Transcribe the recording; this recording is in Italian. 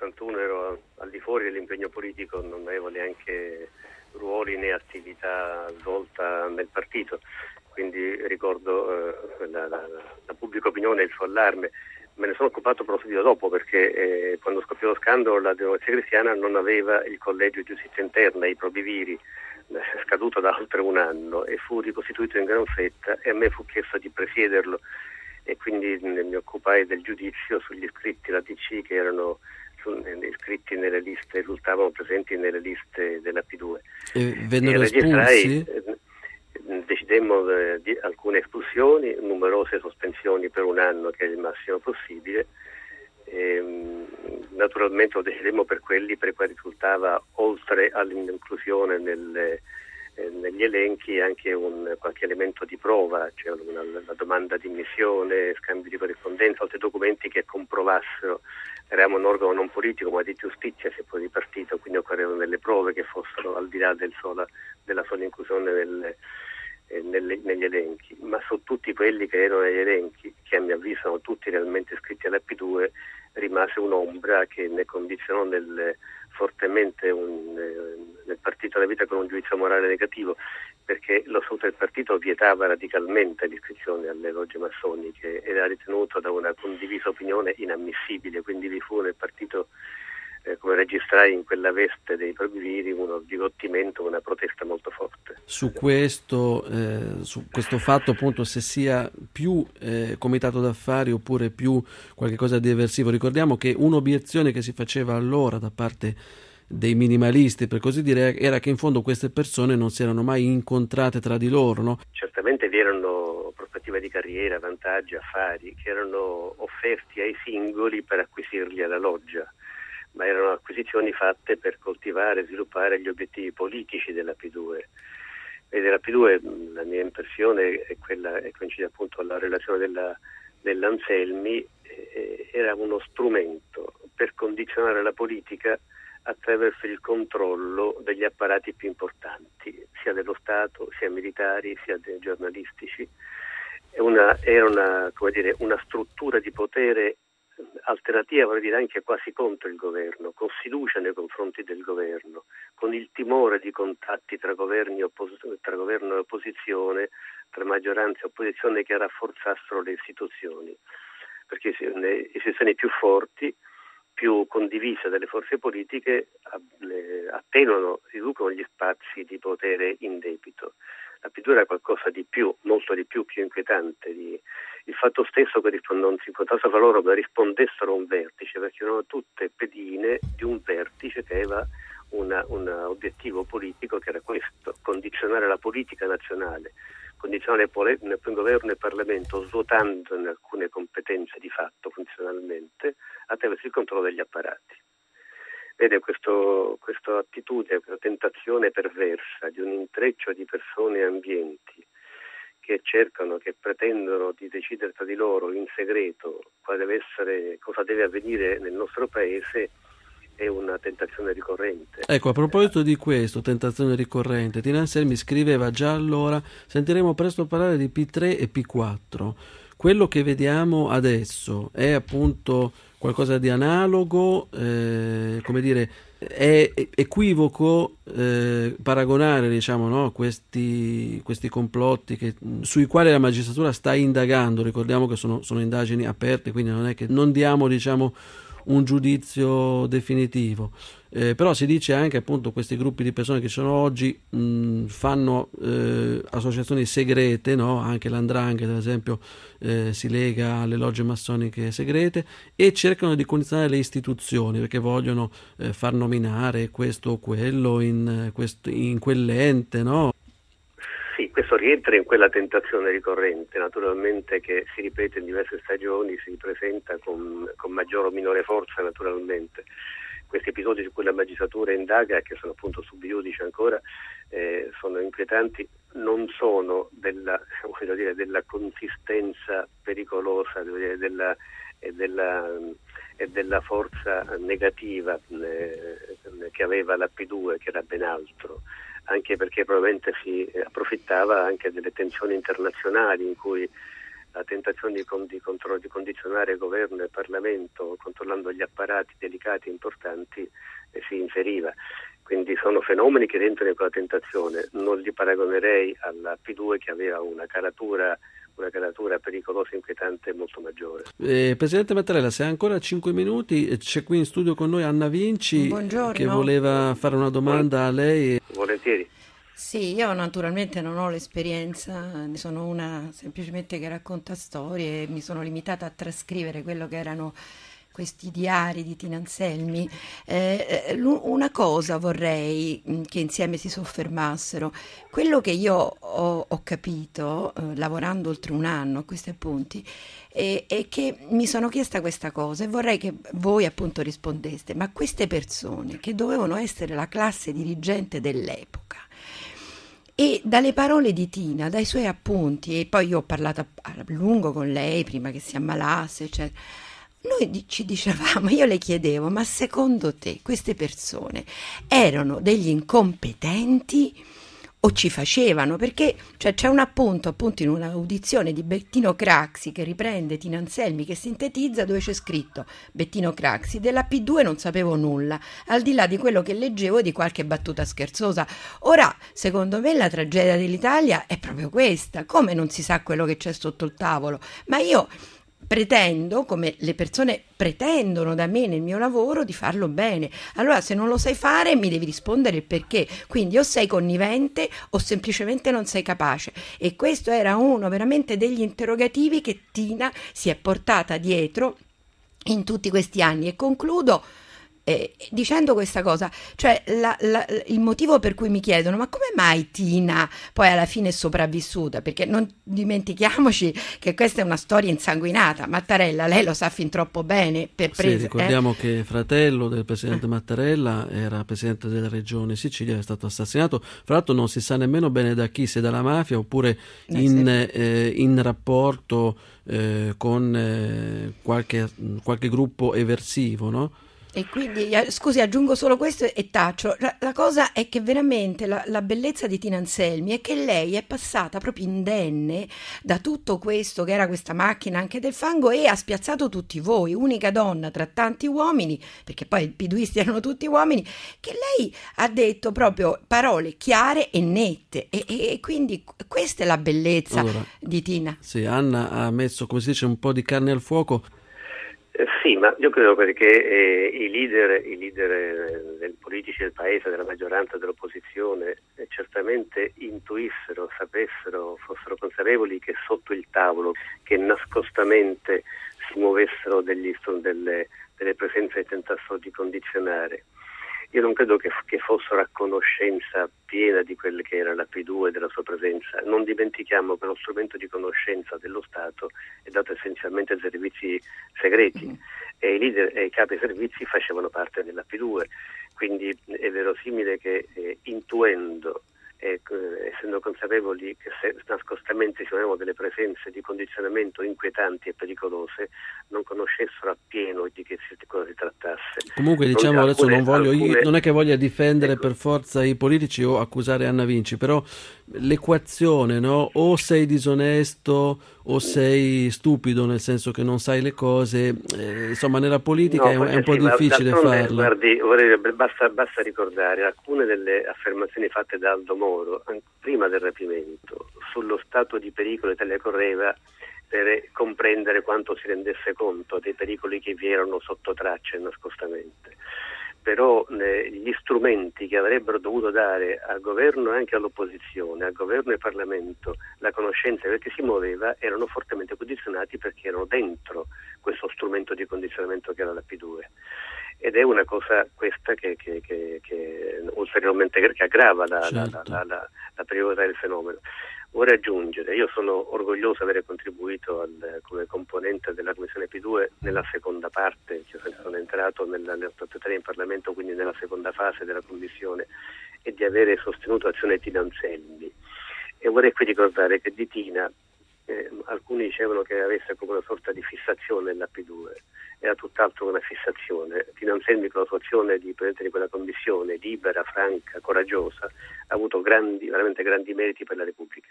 nell'81 ero al di fuori dell'impegno politico, non avevo neanche ruoli né attività svolta nel partito, quindi ricordo eh, la, la, la, pubblica opinione e il suo allarme. Me ne sono occupato però subito dopo perché eh, quando scoppiò lo scandalo la democrazia cristiana non aveva il collegio di giustizia interna, i probiviri, eh, scaduto da oltre un anno e fu ricostituito in gran fretta e a me fu chiesto di presiederlo e quindi mi occupai del giudizio sugli iscritti alla DC che erano iscritti nelle liste, risultavano presenti nelle liste della P2. E vennero e espulsi? Eh, decidemmo eh, di alcune espulsioni, numerose sospensioni per un anno che è il massimo possibile. E, mm, naturalmente lo decidemmo per quelli per i quali risultava, oltre all'inclusione nelle, negli elenchi, anche un, qualche elemento di prova, cioè una, una domanda di missione, scambi di corrispondenza, altri documenti che comprovassero eravamo un organo non politico ma di giustizia se poi di partito, quindi occorrevano delle prove che fossero al di là del sola, della sola inclusione nelle, eh, nelle, negli elenchi, ma su tutti quelli che erano negli elenchi, che a mio avviso sono tutti realmente iscritti alla P2, rimase un'ombra che ne condizionò nel, fortemente un, eh, nel partito della vita con un giudizio morale negativo perché lo statuto del partito vietava radicalmente l'iscrizione alle logge massoniche era ritenuto da una condivisa opinione inammissibile, quindi vi fu nel partito eh, come registrai in quella veste dei propri viri uno sbigottimento, una protesta molto forte. Su questo, eh, su questo fatto appunto se sia più eh, comitato d'affari oppure più qualcosa di eversivo, ricordiamo che un'obiezione che si faceva allora da parte dei minimalisti, per così dire, era che in fondo queste persone non si erano mai incontrate tra di loro. No? Certamente vi erano prospettive di carriera, vantaggi, affari che erano offerti ai singoli per acquisirli alla loggia ma erano acquisizioni fatte per coltivare e sviluppare gli obiettivi politici della P2. E della P2 la mia impressione è quella, e coincide appunto con la relazione della, dell'Anselmi, eh, era uno strumento per condizionare la politica attraverso il controllo degli apparati più importanti, sia dello Stato, sia militari, sia giornalistici. Una, era una, dire, una struttura di potere alternativa, vorrei dire anche quasi contro il governo, con sfiducia nei confronti del governo, con il timore di contatti tra, oppos- tra governo e opposizione, tra maggioranza e opposizione che rafforzassero le istituzioni, perché le istituzioni più forti, più condivise dalle forze politiche attenuano, riducono gli spazi di potere in debito la P2 era qualcosa di più, molto di più, più inquietante. Di, il fatto stesso che non si incontrassero fra loro ma rispondessero a un vertice, perché erano tutte pedine di un vertice che aveva un obiettivo politico che era questo, condizionare la politica nazionale, condizionare il governo e il Parlamento svuotando alcune competenze di fatto funzionalmente attraverso il controllo degli apparati. Vede questa attitudine, questa tentazione perversa di un intreccio di persone e ambienti che cercano, che pretendono di decidere tra di loro in segreto deve essere, cosa deve avvenire nel nostro paese è una tentazione ricorrente. Ecco, a proposito di questo, tentazione ricorrente, Tina Anselmi scriveva già allora, sentiremo presto parlare di P3 e P4. Quello che vediamo adesso è appunto qualcosa di analogo, eh, come dire, è equivoco eh, paragonare diciamo, no, questi, questi, complotti che, sui quali la magistratura sta indagando, ricordiamo che sono, sono indagini aperte, quindi non è che non diamo diciamo, un giudizio definitivo. Eh, però si dice anche appunto questi gruppi di persone che sono oggi mh, fanno eh, associazioni segrete, no? anche l'Andrangheta ad esempio eh, si lega alle logge massoniche segrete e cercano di condizionare le istituzioni perché vogliono eh, far nominare questo o quello in, questo, in quell'ente. No? Questo rientra in quella tentazione ricorrente, naturalmente che si ripete in diverse stagioni, si presenta con, con maggiore o minore forza naturalmente. Questi episodi su cui la magistratura indaga, che sono appunto subiudice ancora, eh, sono inquietanti, non sono della, dire, della consistenza pericolosa dire, della, e, della, e, della, forza negativa eh, che aveva la P2, che era ben altro, anche perché probabilmente si approfittava anche delle tensioni internazionali in cui la tentazione di, con, di, contro, di condizionare governo e Parlamento controllando gli apparati delicati e importanti eh, si inferiva. Quindi sono fenomeni che rientrano in quella tentazione. Non li paragonerei alla P2 che aveva una caratura una caratura pericolosa e inquietante molto maggiore. Eh, Presidente Mattarella, se ha ancora 5 minuti, c'è qui in studio con noi Anna Vinci Buongiorno. che voleva fare una domanda a lei. Volentieri. Sì, io naturalmente non ho l'esperienza, ne sono una semplicemente che racconta storie e mi sono limitata a trascrivere quello che erano questi diari di Tina Anselmi, eh, una cosa vorrei mm, che insieme si soffermassero. Quello che io ho, ho capito, eh, lavorando oltre un anno a questi appunti, è, è che mi sono chiesta questa cosa e vorrei che voi appunto rispondeste, ma queste persone che dovevano essere la classe dirigente dell'epoca, e dalle parole di Tina, dai suoi appunti, e poi io ho parlato a lungo con lei prima che si ammalasse, eccetera noi ci dicevamo, io le chiedevo, ma secondo te queste persone erano degli incompetenti o ci facevano? Perché cioè, c'è un appunto, appunto in un'audizione di Bettino Craxi che riprende Tina Anselmi che sintetizza dove c'è scritto Bettino Craxi, della P2 non sapevo nulla, al di là di quello che leggevo di qualche battuta scherzosa. Ora, secondo me la tragedia dell'Italia è proprio questa, come non si sa quello che c'è sotto il tavolo? Ma io pretendo, come le persone pretendono da me nel mio lavoro, di farlo bene. Allora, se non lo sai fare, mi devi rispondere il perché. Quindi o sei connivente o semplicemente non sei capace. E questo era uno veramente degli interrogativi che Tina si è portata dietro in tutti questi anni. E concludo eh, dicendo questa cosa, cioè la, la, il motivo per cui mi chiedono ma come mai Tina poi alla fine è sopravvissuta? Perché non dimentichiamoci che questa è una storia insanguinata. Mattarella, lei lo sa fin troppo bene per presa. Sì, ricordiamo eh? che fratello del presidente Mattarella era presidente della regione Sicilia, è stato assassinato. Fra l'altro non si sa nemmeno bene da chi, se dalla mafia oppure eh, in, eh, in rapporto eh, con eh, qualche, qualche gruppo eversivo, no? E quindi, eh, scusi, aggiungo solo questo e taccio. La, la cosa è che veramente la, la, bellezza di Tina Anselmi è che lei è passata proprio indenne da tutto questo, che era questa macchina anche del fango, e ha spiazzato tutti voi, unica donna tra tanti uomini, perché poi i piduisti erano tutti uomini, che lei ha detto proprio parole chiare e nette. E, e, e quindi questa è la bellezza allora, di Tina. Sì, Anna ha messo, come si dice, un po' di carne al fuoco eh, sì, ma io credo perché eh, i leader, i leader eh, del, politici del paese, della maggioranza dell'opposizione, eh, certamente intuissero, sapessero, fossero consapevoli che sotto il tavolo, che nascostamente si muovessero degli, delle, delle presenze che tentassero di condizionare. Io non credo che, che, fossero a conoscenza piena di quelle che era la P2 e della sua presenza. Non dimentichiamo che lo strumento di conoscenza dello Stato è dato essenzialmente ai servizi segreti mm. e i leader e i capi servizi facevano parte della P2. Quindi è verosimile che eh, intuendo eh, essendo consapevoli che se nascostamente si avevano delle presenze di condizionamento inquietanti e pericolose, non conoscessero appieno di che si, cosa si trattasse. Comunque diciamo adesso non, voglio, alcune... non è che voglia difendere ecco. per forza i politici o accusare Anna Vinci, però l'equazione, no? o sei disonesto o sei stupido nel senso che non sai le cose, eh, insomma nella politica no, è, è, un po' difficile farlo. Guardi, vorrei, basta, basta, ricordare alcune delle affermazioni fatte da Aldo Moro prima del rapimento sullo stato di pericolo che le correva per comprendere quanto si rendesse conto dei pericoli che vi erano sotto traccia e nascostamente però eh, gli strumenti che avrebbero dovuto dare al governo e anche all'opposizione, al governo e al Parlamento, la conoscenza perché si muoveva, erano fortemente condizionati perché erano dentro questo strumento di condizionamento che era la P2. Ed è una cosa questa che, che, che, che ulteriormente che aggrava la, certo. la, la, la pericolosità del fenomeno. Vorrei aggiungere, io sono orgoglioso di aver contribuito al, come componente della Commissione P2 nella seconda parte, cioè sono entrato nella, nell'83 in Parlamento, quindi nella seconda fase della Commissione, e di avere sostenuto l'azione Tina Anselmi. E vorrei qui ricordare che di Tina eh, alcuni dicevano che avesse come una sorta di fissazione nella P2, era tutt'altro che una fissazione. Tina Anselmi con la sua azione di presidente di quella commissione, libera, franca, coraggiosa, ha avuto grandi, veramente grandi meriti per la Repubblica.